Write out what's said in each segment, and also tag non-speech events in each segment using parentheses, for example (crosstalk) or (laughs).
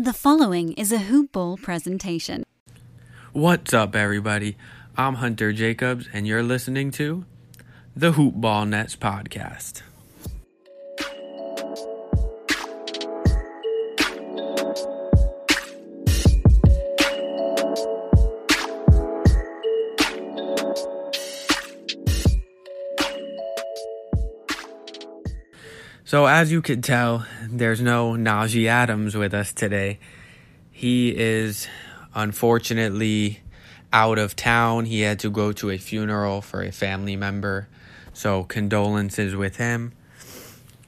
The following is a Hoop Ball presentation. What's up, everybody? I'm Hunter Jacobs, and you're listening to the Hoop Ball Nets podcast. So, as you could tell, there's no Najee Adams with us today. He is unfortunately out of town. He had to go to a funeral for a family member. So, condolences with him.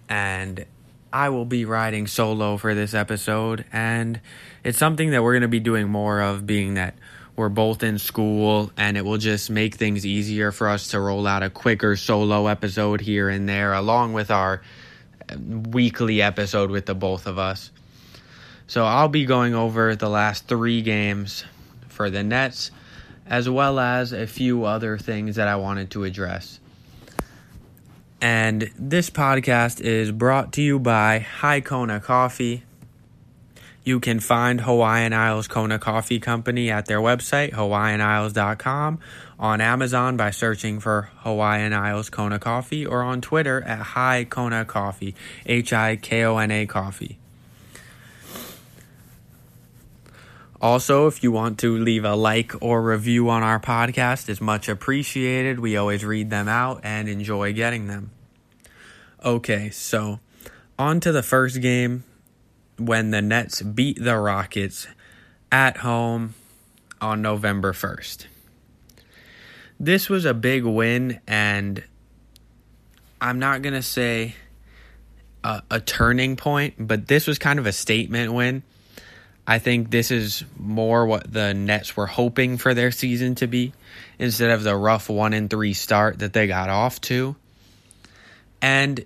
And I will be riding solo for this episode. And it's something that we're going to be doing more of, being that we're both in school and it will just make things easier for us to roll out a quicker solo episode here and there, along with our weekly episode with the both of us. So I'll be going over the last three games for the Nets, as well as a few other things that I wanted to address. And this podcast is brought to you by High Kona Coffee. You can find Hawaiian Isles Kona Coffee Company at their website, hawaiianisles.com, on Amazon by searching for Hawaiian Isles Kona Coffee, or on Twitter at High Kona Coffee, H I K O N A Coffee. Also, if you want to leave a like or review on our podcast, it's much appreciated. We always read them out and enjoy getting them. Okay, so on to the first game when the Nets beat the Rockets at home on November 1st. This was a big win, and I'm not going to say a, a, turning point, but this was kind of a statement win. I think this is more what the Nets were hoping for their season to be instead of the rough 1 and 3 start that they got off to. And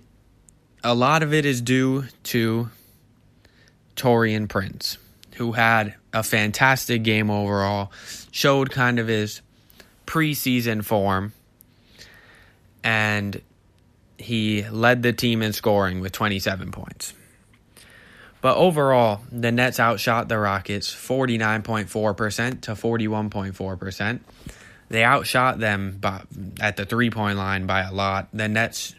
a lot of it is due to Taurean Prince, who had a fantastic game overall, showed kind of his preseason form, and he led the team in scoring with 27 points. But overall, the Nets outshot the Rockets 49.4% to 41.4%. They outshot them by, at the three point line by a lot. The Nets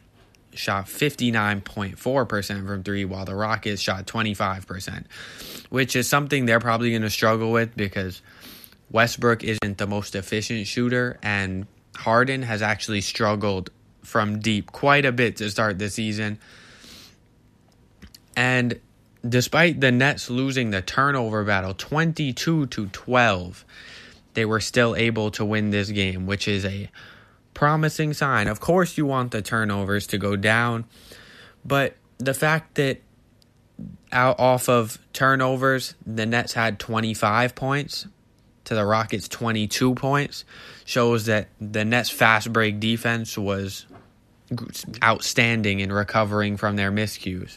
shot 59.4% from three, while the Rockets shot 25%, which is something they're probably going to struggle with because Westbrook isn't the most efficient shooter, and Harden has actually struggled from deep quite a bit to start the season. And despite the Nets losing the turnover battle 22 to 12, they were still able to win this game, which is a promising sign. Of course, you want the turnovers to go down, but the fact that out off of turnovers, the Nets had 25 points to the Rockets 22 points shows that the Nets fast break defense was outstanding in recovering from their miscues.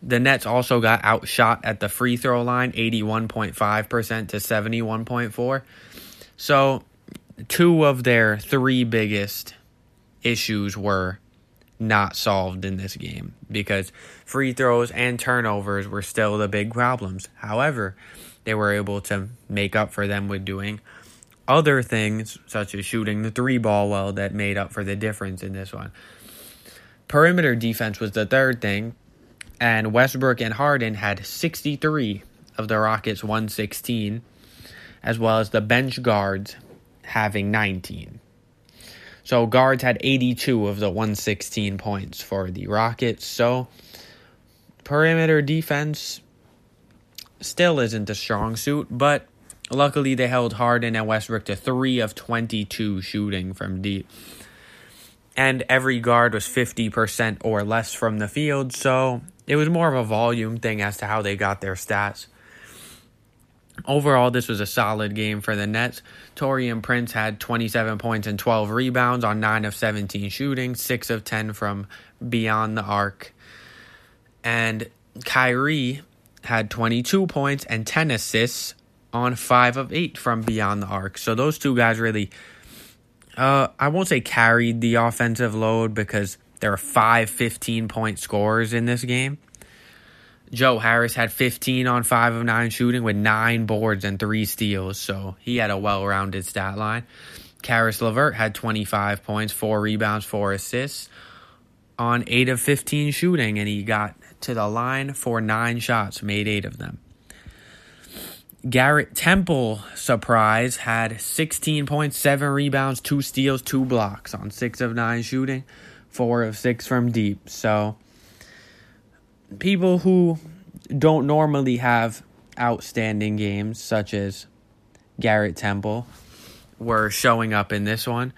The Nets also got outshot at the free throw line 81.5% to 71.4. So two of their three biggest issues were not solved in this game because free throws and turnovers were still the big problems. However, they were able to make up for them with doing other things, such as shooting the three ball well, that made up for the difference in this one. Perimeter defense was the third thing, and Westbrook and Harden had 63 of the Rockets' 116, as well as the bench guards having 19. So guards had 82 of the 116 points for the Rockets. So perimeter defense still isn't a strong suit, but luckily they held Harden and Westbrook to 3 of 22 shooting from deep. And every guard was 50% or less from the field, so it was more of a volume thing as to how they got their stats. Overall, this was a solid game for the Nets. Taurean Prince had 27 points and 12 rebounds on 9 of 17 shooting, 6 of 10 from beyond the arc. And Kyrie had 22 points and 10 assists on 5 of 8 from beyond the arc. So those two guys really, uh, I won't say carried the offensive load because there are five 15 point scorers in this game. Joe Harris had 15 on 5 of 9 shooting with 9 boards and 3 steals, so he had a well rounded stat line. Caris LeVert had 25 points, 4 rebounds, 4 assists on 8 of 15 shooting, and he got to the line for 9 shots, made 8 of them. Garrett Temple, surprise, had 16 points, 7 rebounds, 2 steals, 2 blocks on 6 of 9 shooting, 4 of 6 from deep. So, people who don't normally have outstanding games, such as Garrett Temple, were showing up in this one.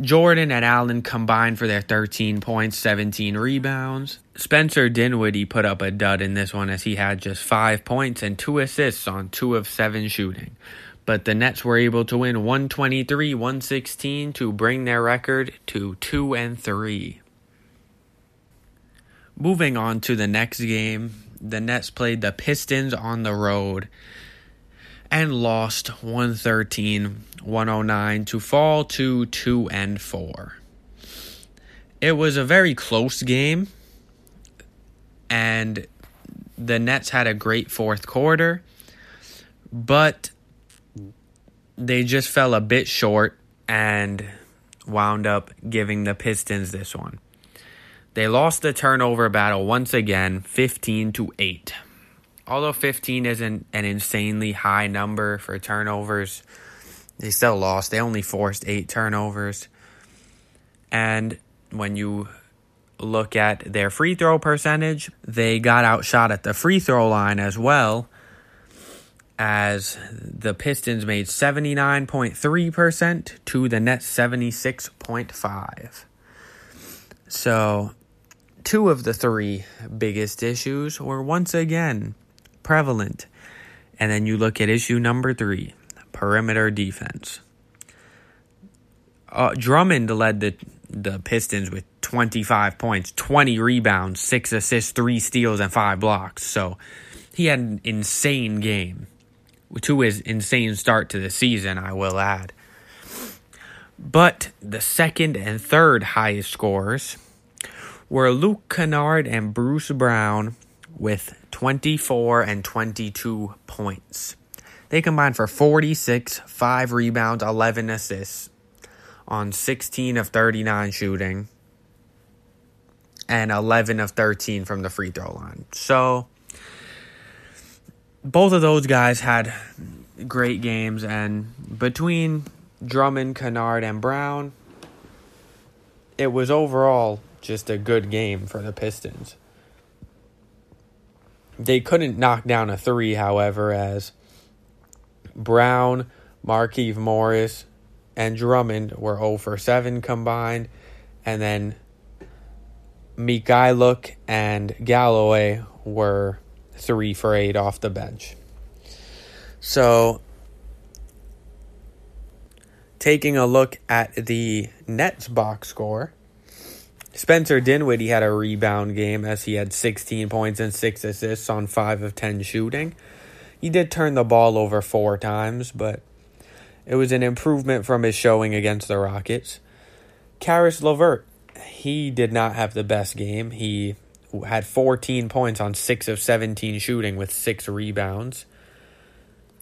Jordan and Allen combined for their 13 points, 17 rebounds. Spencer Dinwiddie put up a dud in this one as he had just 5 points and 2 assists on 2 of 7 shooting. But the Nets were able to win 123 116 to bring their record to 2 and 3. Moving on to the next game, the Nets played the Pistons on the road and lost 113 109 to fall to 2 and 4. It was a very close game and the Nets had a great fourth quarter, but they just fell a bit short and wound up giving the Pistons this one. They lost the turnover battle once again, 15 to 8. Although 15 isn't an insanely high number for turnovers, they still lost. They only forced 8 turnovers. And when you look at their free throw percentage, they got outshot at the free throw line as well as the Pistons made 79.3% to the Nets 76.5. So two of the three biggest issues were once again prevalent. And then you look at issue number three perimeter defense. Uh, Drummond led the the Pistons with 25 points, 20 rebounds, 6 assists, 3 steals, and 5 blocks. So he had an insane game. To his insane start to the season, I will add. But the second and third highest scorers were Luke Kennard and Bruce Brown with 24 and 22 points. They combined for 46, 5 rebounds, 11 assists on 16 of 39 shooting and 11 of 13 from the free throw line. So both of those guys had great games and between Drummond, Kennard and Brown it was overall just a good game for the Pistons. They couldn't knock down a three, however, as Brown, Markieff Morris, and Drummond were 0 for 7 combined, and then Mykhailiuk and Galloway were 3 for 8 off the bench. So, taking a look at the Nets box score, Spencer Dinwiddie had a rebound game as he had 16 points and 6 assists on 5 of 10 shooting. He did turn the ball over four times, but it was an improvement from his showing against the Rockets. Caris LeVert, he did not have the best game. He had 14 points on 6 of 17 shooting with 6 rebounds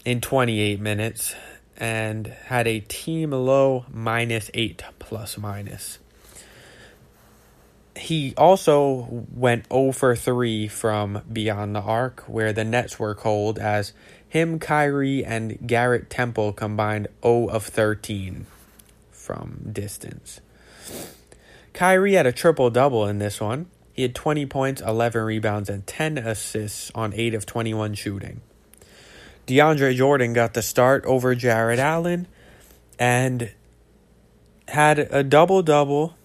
in 28 minutes and had a team low minus 8 plus minus he also went 0 for 3 from beyond the arc, where the Nets were cold, as him, Kyrie, and Garrett Temple combined 0 of 13 from distance. Kyrie had a triple double in this one. He had 20 points, 11 rebounds, and 10 assists on 8 of 21 shooting. DeAndre Jordan got the start over Jarrett Allen and had a double double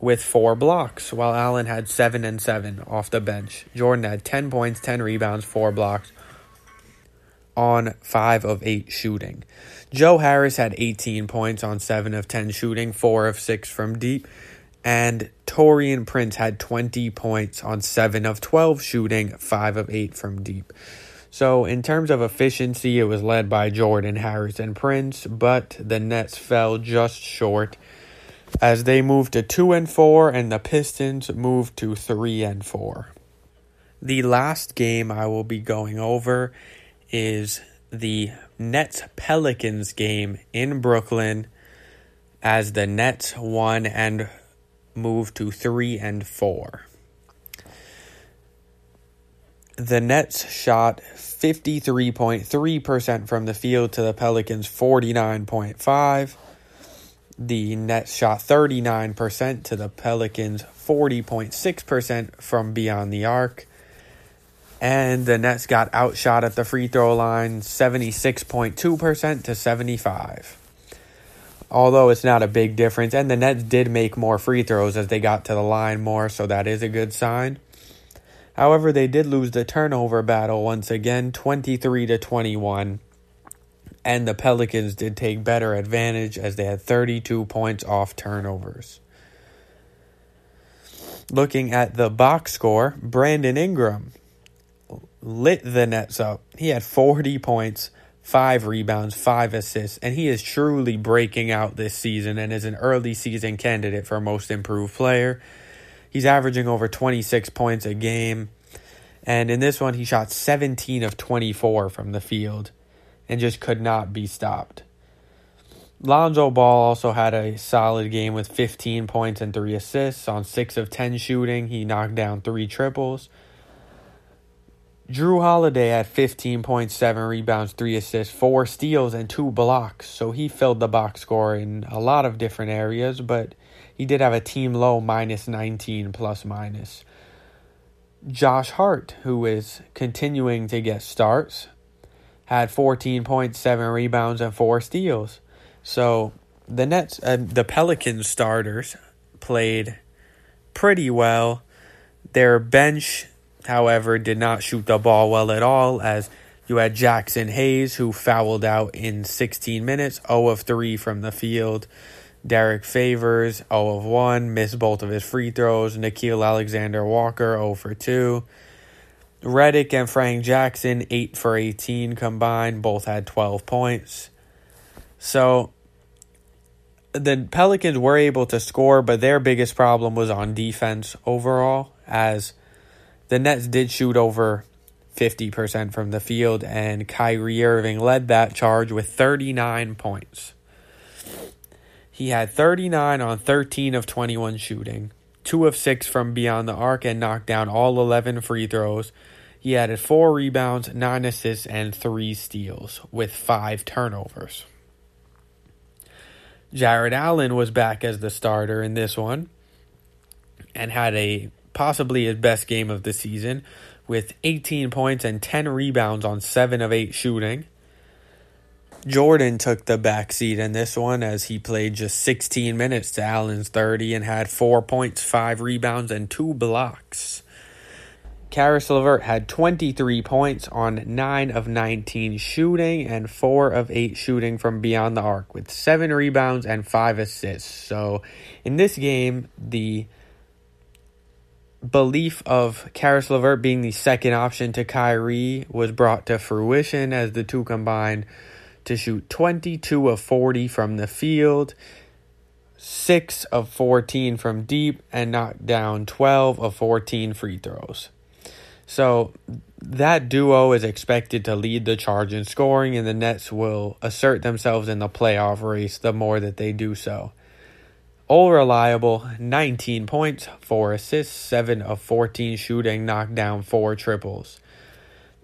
with four blocks, while Allen had seven and seven off the bench. Jordan had 10 points, 10 rebounds, four blocks on five of eight shooting. Joe Harris had 18 points on seven of 10 shooting, four of six from deep. And Taurean Prince had 20 points on 7 of 12 shooting, 5 of 8 from deep. So, in terms of efficiency, it was led by Jordan, Harris, and Prince, but the Nets fell just short as they moved to 2 and 4 and the Pistons moved to 3 and 4. The last game I will be going over is the Nets Pelicans game in Brooklyn as the Nets won and moved to 3 and 4. The Nets shot 53.3% from the field to the Pelicans 49.5. The Nets shot 39% to the Pelicans 40.6% from beyond the arc. And the Nets got outshot at the free throw line 76.2% to 75. Although it's not a big difference and the Nets did make more free throws as they got to the line more, so that is a good sign. However, they did lose the turnover battle once again, 23 to 21. And the Pelicans did take better advantage as they had 32 points off turnovers. Looking at the box score, Brandon Ingram lit the Nets up. He had 40 points, 5 rebounds, 5 assists, and he is truly breaking out this season and is an early season candidate for most improved player. He's averaging over 26 points a game. And in this one, he shot 17 of 24 from the field and just could not be stopped. Lonzo Ball also had a solid game with 15 points and 3 assists on 6 of 10 shooting. He knocked down 3 triples. Jrue Holiday had 15 points, 7 rebounds, 3 assists, 4 steals, and 2 blocks. So he filled the box score in a lot of different areas, but he did have a team low minus 19 plus minus. Josh Hart, who is continuing to get starts, had 14 points, 7 rebounds, and 4 steals. So the Nets, uh, the Pelicans starters played pretty well. Their bench, however, did not shoot the ball well at all as you had Jaxson Hayes, who fouled out in 16 minutes, 0 of 3 from the field. Derrick Favors, 0 of 1, missed both of his free throws. Nickeil Alexander Walker, 0 for 2. Redick and Frank Jackson, 8 for 18 combined, both had 12 points. So the Pelicans were able to score, but their biggest problem was on defense overall, as the Nets did shoot over 50% from the field, and Kyrie Irving led that charge with 39 points. He had 39 on 13 of 21 shooting, 2 of 6 from beyond the arc, and knocked down all 11 free throws. He added 4 rebounds, 9 assists, and 3 steals, with 5 turnovers. Jarrett Allen was back as the starter in this one and had a possibly his best game of the season with 18 points and 10 rebounds on 7 of 8 shooting. Jordan took the back seat in this one as he played just 16 minutes to Allen's 30 and had 4 points, 5 rebounds, and 2 blocks. Caris LeVert had 23 points on 9 of 19 shooting and 4 of 8 shooting from beyond the arc with 7 rebounds and 5 assists. So in this game, the belief of Caris LeVert being the second option to Kyrie was brought to fruition as the two combined to shoot 22 of 40 from the field, 6 of 14 from deep, and knock down 12 of 14 free throws. So that duo is expected to lead the charge in scoring, and the Nets will assert themselves in the playoff race the more that they do so. All reliable, 19 points, 4 assists, 7 of 14 shooting, knocked down 4 triples.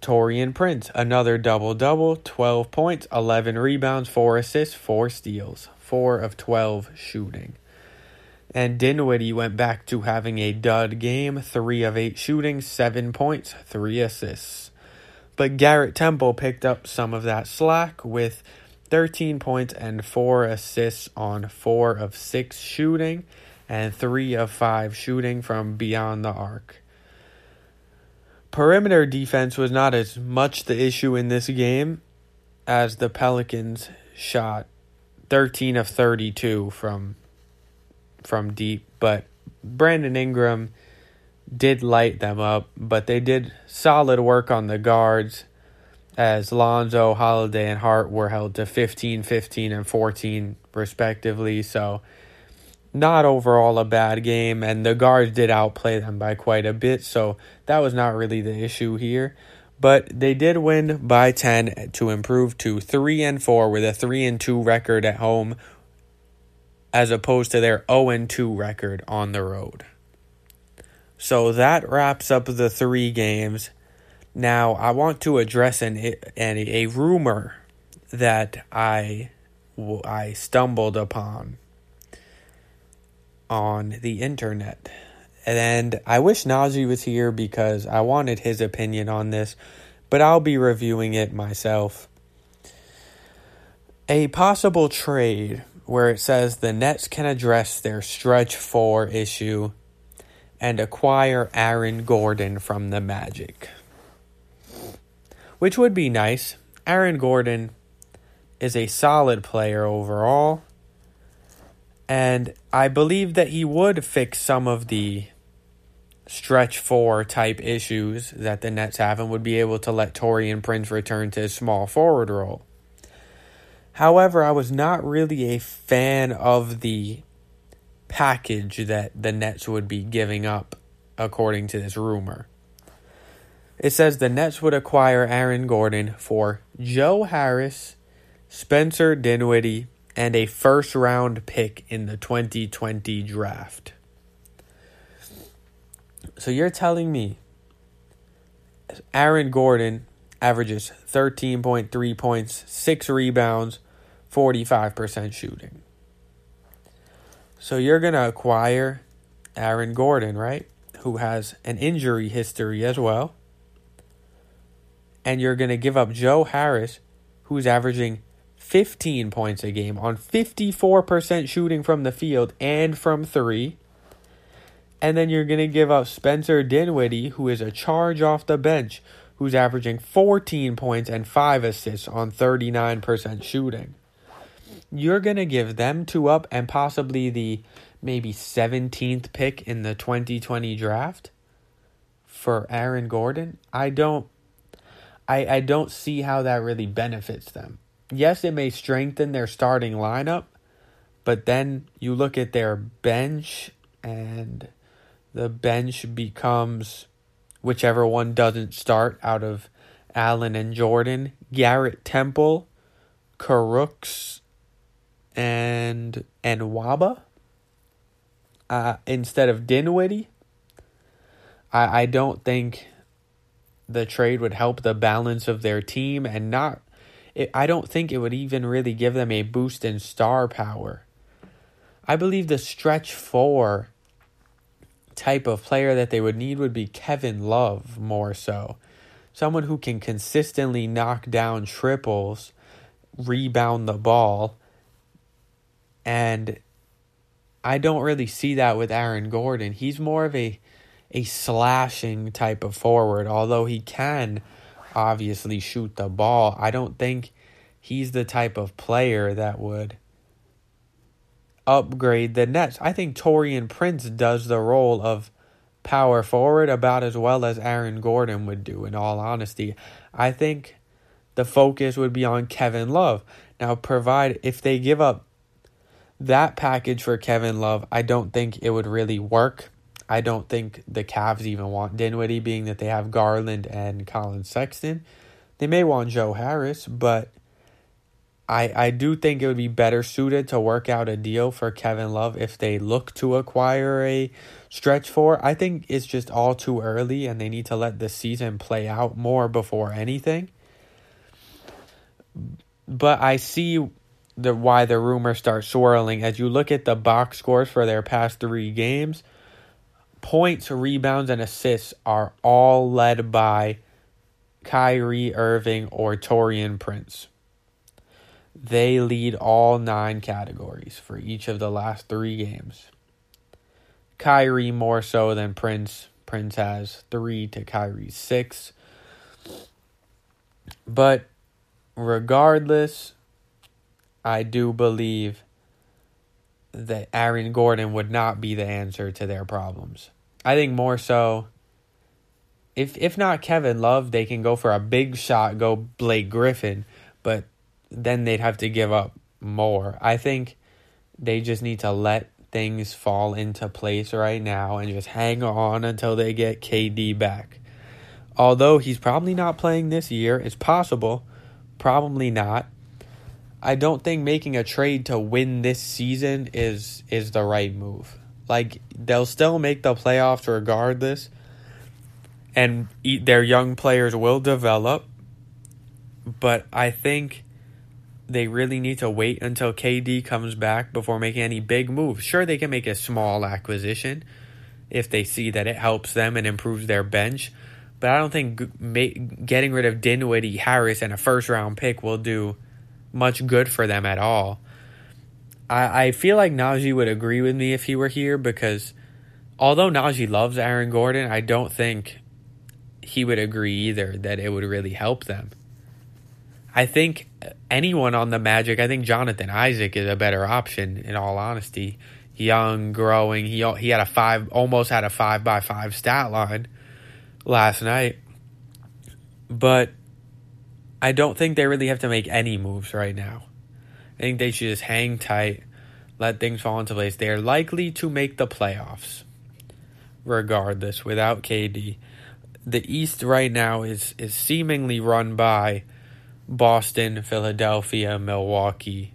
Taurean Prince, another double double, 12 points, 11 rebounds, 4 assists, 4 steals, 4 of 12 shooting. And Dinwiddie went back to having a dud game, 3 of 8 shooting, 7 points, 3 assists. But Garrett Temple picked up some of that slack with 13 points and 4 assists on 4 of 6 shooting and 3 of 5 shooting from beyond the arc. Perimeter defense was not as much the issue in this game as the Pelicans shot 13 of 32 from from deep, but Brandon Ingram did light them up, but they did solid work on the guards as Lonzo, Holiday, and Hart were held to 15, 15, and 14, respectively. So not overall a bad game, and the guards did outplay them by quite a bit, so that was not really the issue here. But they did win by 10 to improve to 3 and 4 with a 3 and 2 record at home as opposed to their 0 and 2 record on the road. So that wraps up the 3 games. Now, I want to address an, an a rumor that I I stumbled upon on the internet. And I wish Najee was here because I wanted his opinion on this, but I'll be reviewing it myself. A possible trade where it says the Nets can address their stretch four issue and acquire Aaron Gordon from the Magic. Which would be nice. Aaron Gordon is a solid player overall. And I believe that he would fix some of the stretch four type issues that the Nets have and would be able to let Taurean Prince return to his small forward role. However, I was not really a fan of the package that the Nets would be giving up, according to this rumor. It says the Nets would acquire Aaron Gordon for Joe Harris, Spencer Dinwiddie, and a first round pick in the 2020 draft. So you're telling me Aaron Gordon averages 13.3 points, 6 rebounds, 45% shooting. So you're going to acquire Aaron Gordon, right? Who has an injury history as well. And you're going to give up Joe Harris, who's averaging 15 points a game on 54% shooting from the field and from three. And then you're going to give up Spencer Dinwiddie, who is a charge off the bench, who's averaging 14 points and 5 assists on 39% shooting. You're going to give them two up and possibly the maybe 17th pick in the 2020 draft for Aaron Gordon. I don't I, I don't see how that really benefits them. Yes, it may strengthen their starting lineup, but then you look at their bench and the bench becomes whichever one doesn't start out of Allen and Jordan, Garrett Temple, Crooks, and and Waba uh, instead of Dinwiddie. I I don't think the trade would help the balance of their team and not. It, I don't think it would even really give them a boost in star power. I believe the stretch four type of player that they would need would be Kevin Love more so. Someone who can consistently knock down triples, rebound the ball, and I don't really see that with Aaron Gordon. He's more of a a slashing type of forward, although he can obviously shoot the ball. I don't think he's the type of player that would upgrade the Nets. I think Taurean Prince does the role of power forward about as well as Aaron Gordon would do, in all honesty. I think the focus would be on Kevin Love. Now, provide if they give up that package for Kevin Love, I don't think it would really work. I don't think the Cavs even want Dinwiddie, being that they have Garland and Collin Sexton. They may want Joe Harris, but I, I do think it would be better suited to work out a deal for Kevin Love if they look to acquire a stretch four. I think it's just all too early and they need to let the season play out more before anything. But I see the why the rumors start swirling as you look at the box scores for their past three games. Points, rebounds, and assists are all led by Kyrie Irving or Taurean Prince. They lead all nine categories for each of the last three games. Kyrie more so than Prince. Prince has three to Kyrie's six. But regardless, I do believe that Aaron Gordon would not be the answer to their problems. I think more so if if not Kevin Love, they can go for a big shot, go Blake Griffin, but then they'd have to give up more. I think they just need to let things fall into place right now and just hang on until they get KD back. Although he's probably not playing this year, it's possible, probably not. I don't think making a trade to win this season is is the right move. Like they'll still make the playoffs regardless, and their young players will develop. But I think they really need to wait until KD comes back before making any big moves. Sure, they can make a small acquisition if they see that it helps them and improves their bench. But I don't think getting rid of Dinwiddie, Harris, and a first round pick will do much good for them at all. I, I feel like Najee would agree with me if he were here because although Najee loves Aaron Gordon, I don't think he would agree either that it would really help them. I think anyone on the Magic, I think Jonathan Isaac is a better option. In all honesty, young, growing. He he had a five, almost had a five by five stat line last night, but I don't think they really have to make any moves right now. I think they should just hang tight, let things fall into place. They are likely to make the playoffs, regardless, without KD. The East right now is is seemingly run by Boston, Philadelphia, Milwaukee,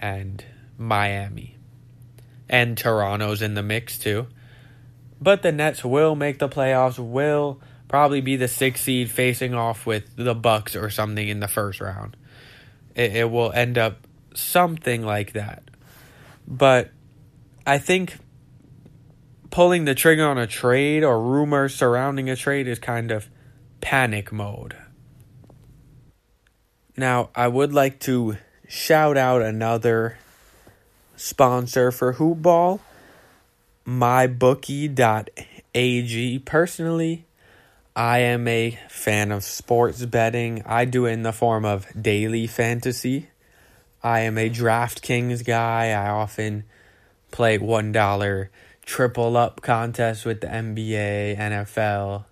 and Miami. And Toronto's in the mix too. But the Nets will make the playoffs, will probably be the sixth seed facing off with the Bucks or something in the first round. It, it will end up something like that. But I think pulling the trigger on a trade or rumors surrounding a trade is kind of panic mode. Now, I would like to shout out another sponsor for Hoopball, mybookie.ag. Personally, I am a fan of sports betting. I do it in the form of daily fantasy. I am a DraftKings guy. I often play $1 triple up contests with the NBA, NFL,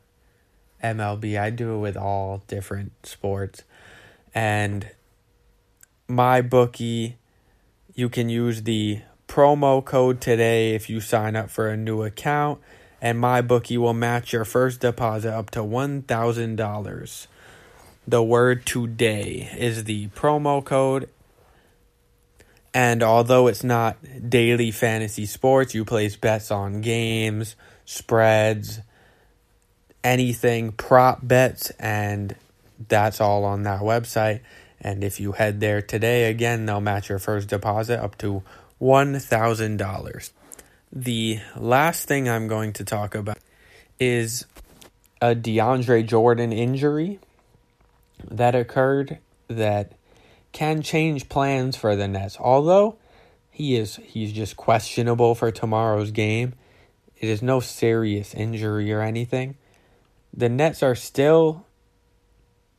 MLB. I do it with all different sports. And my bookie, you can use the promo code today if you sign up for a new account, and my bookie will match your first deposit up to one thousand dollars. The word today is the promo code. And although it's not daily fantasy sports, you place bets on games, spreads, anything, prop bets, and that's all on that website. And if you head there today, again, they'll match your first deposit up to $1,000. The last thing I'm going to talk about is a DeAndre Jordan injury that occurred that can change plans for the Nets. Although he is he's just questionable for tomorrow's game. It is no serious injury or anything. The Nets are still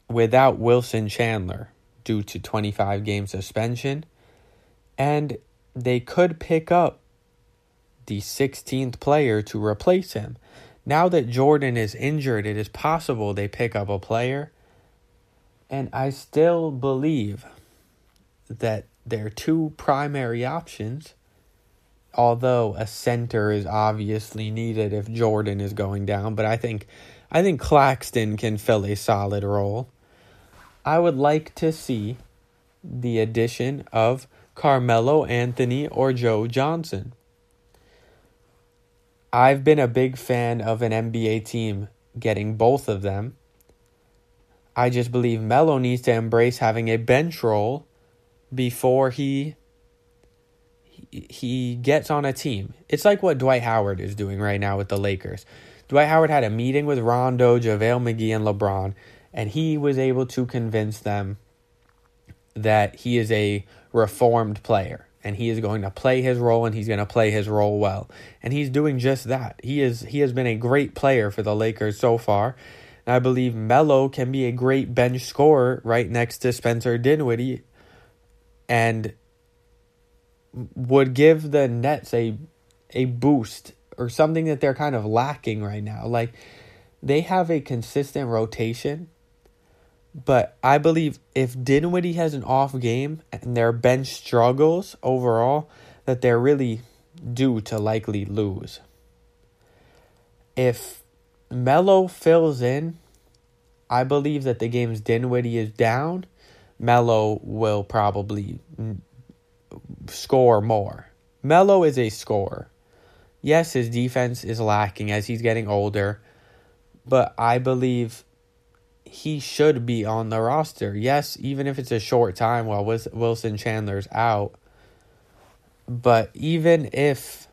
without Wilson Chandler due to 25 game suspension. And they could pick up the 16th player to replace him. Now that Jordan is injured, it is possible they pick up a player. And I still believe that their two primary options, although a center is obviously needed if Jordan is going down, but I think I think Claxton can fill a solid role. I would like to see the addition of Carmelo Anthony or Joe Johnson. I've been a big fan of an NBA team getting both of them. I just believe Melo needs to embrace having a bench role before he he gets on a team. It's like what Dwight Howard is doing right now with the Lakers. Dwight Howard had a meeting with Rondo, JaVale McGee, and LeBron and he was able to convince them that he is a reformed player and he is going to play his role and he's going to play his role well. And he's doing just that. He is he has been a great player for the Lakers so far. And I believe Melo can be a great bench scorer right next to Spencer Dinwiddie and would give the Nets a a boost or something that they're kind of lacking right now. Like they have a consistent rotation but I believe if Dinwiddie has an off game and their bench struggles overall, that they're really due to likely lose. If Melo fills in, I believe that the game's Dinwiddie is down. Melo will probably score more. Melo is a scorer. Yes, his defense is lacking as he's getting older, but I believe he should be on the roster. Yes, even if it's a short time while Wilson Chandler's out. But even if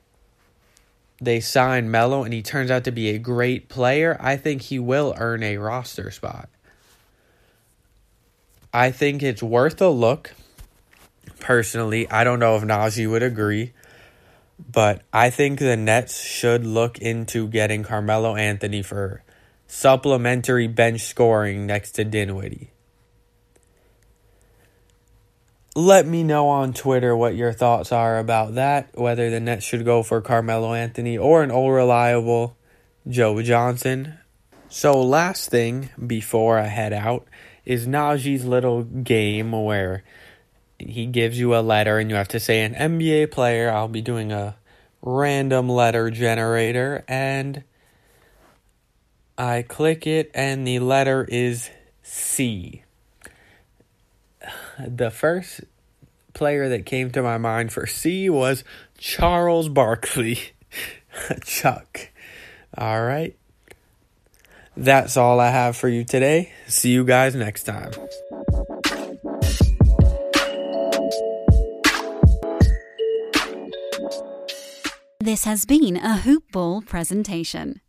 they sign Melo and he turns out to be a great player, I think he will earn a roster spot. I think it's worth a look. Personally, I don't know if Najee would agree, but I think the Nets should look into getting Carmelo Anthony for supplementary bench scoring next to Dinwiddie. Let me know on Twitter what your thoughts are about that, whether the Nets should go for Carmelo Anthony or an old reliable Joe Johnson. So, last thing before I head out is Najee's little game where he gives you a letter and you have to say an NBA player. I'll be doing a random letter generator and I click it and the letter is C. The first player that came to my mind for C was Charles Barkley. (laughs) Chuck. All right. That's all I have for you today. See you guys next time. This has been a Hoop Ball presentation.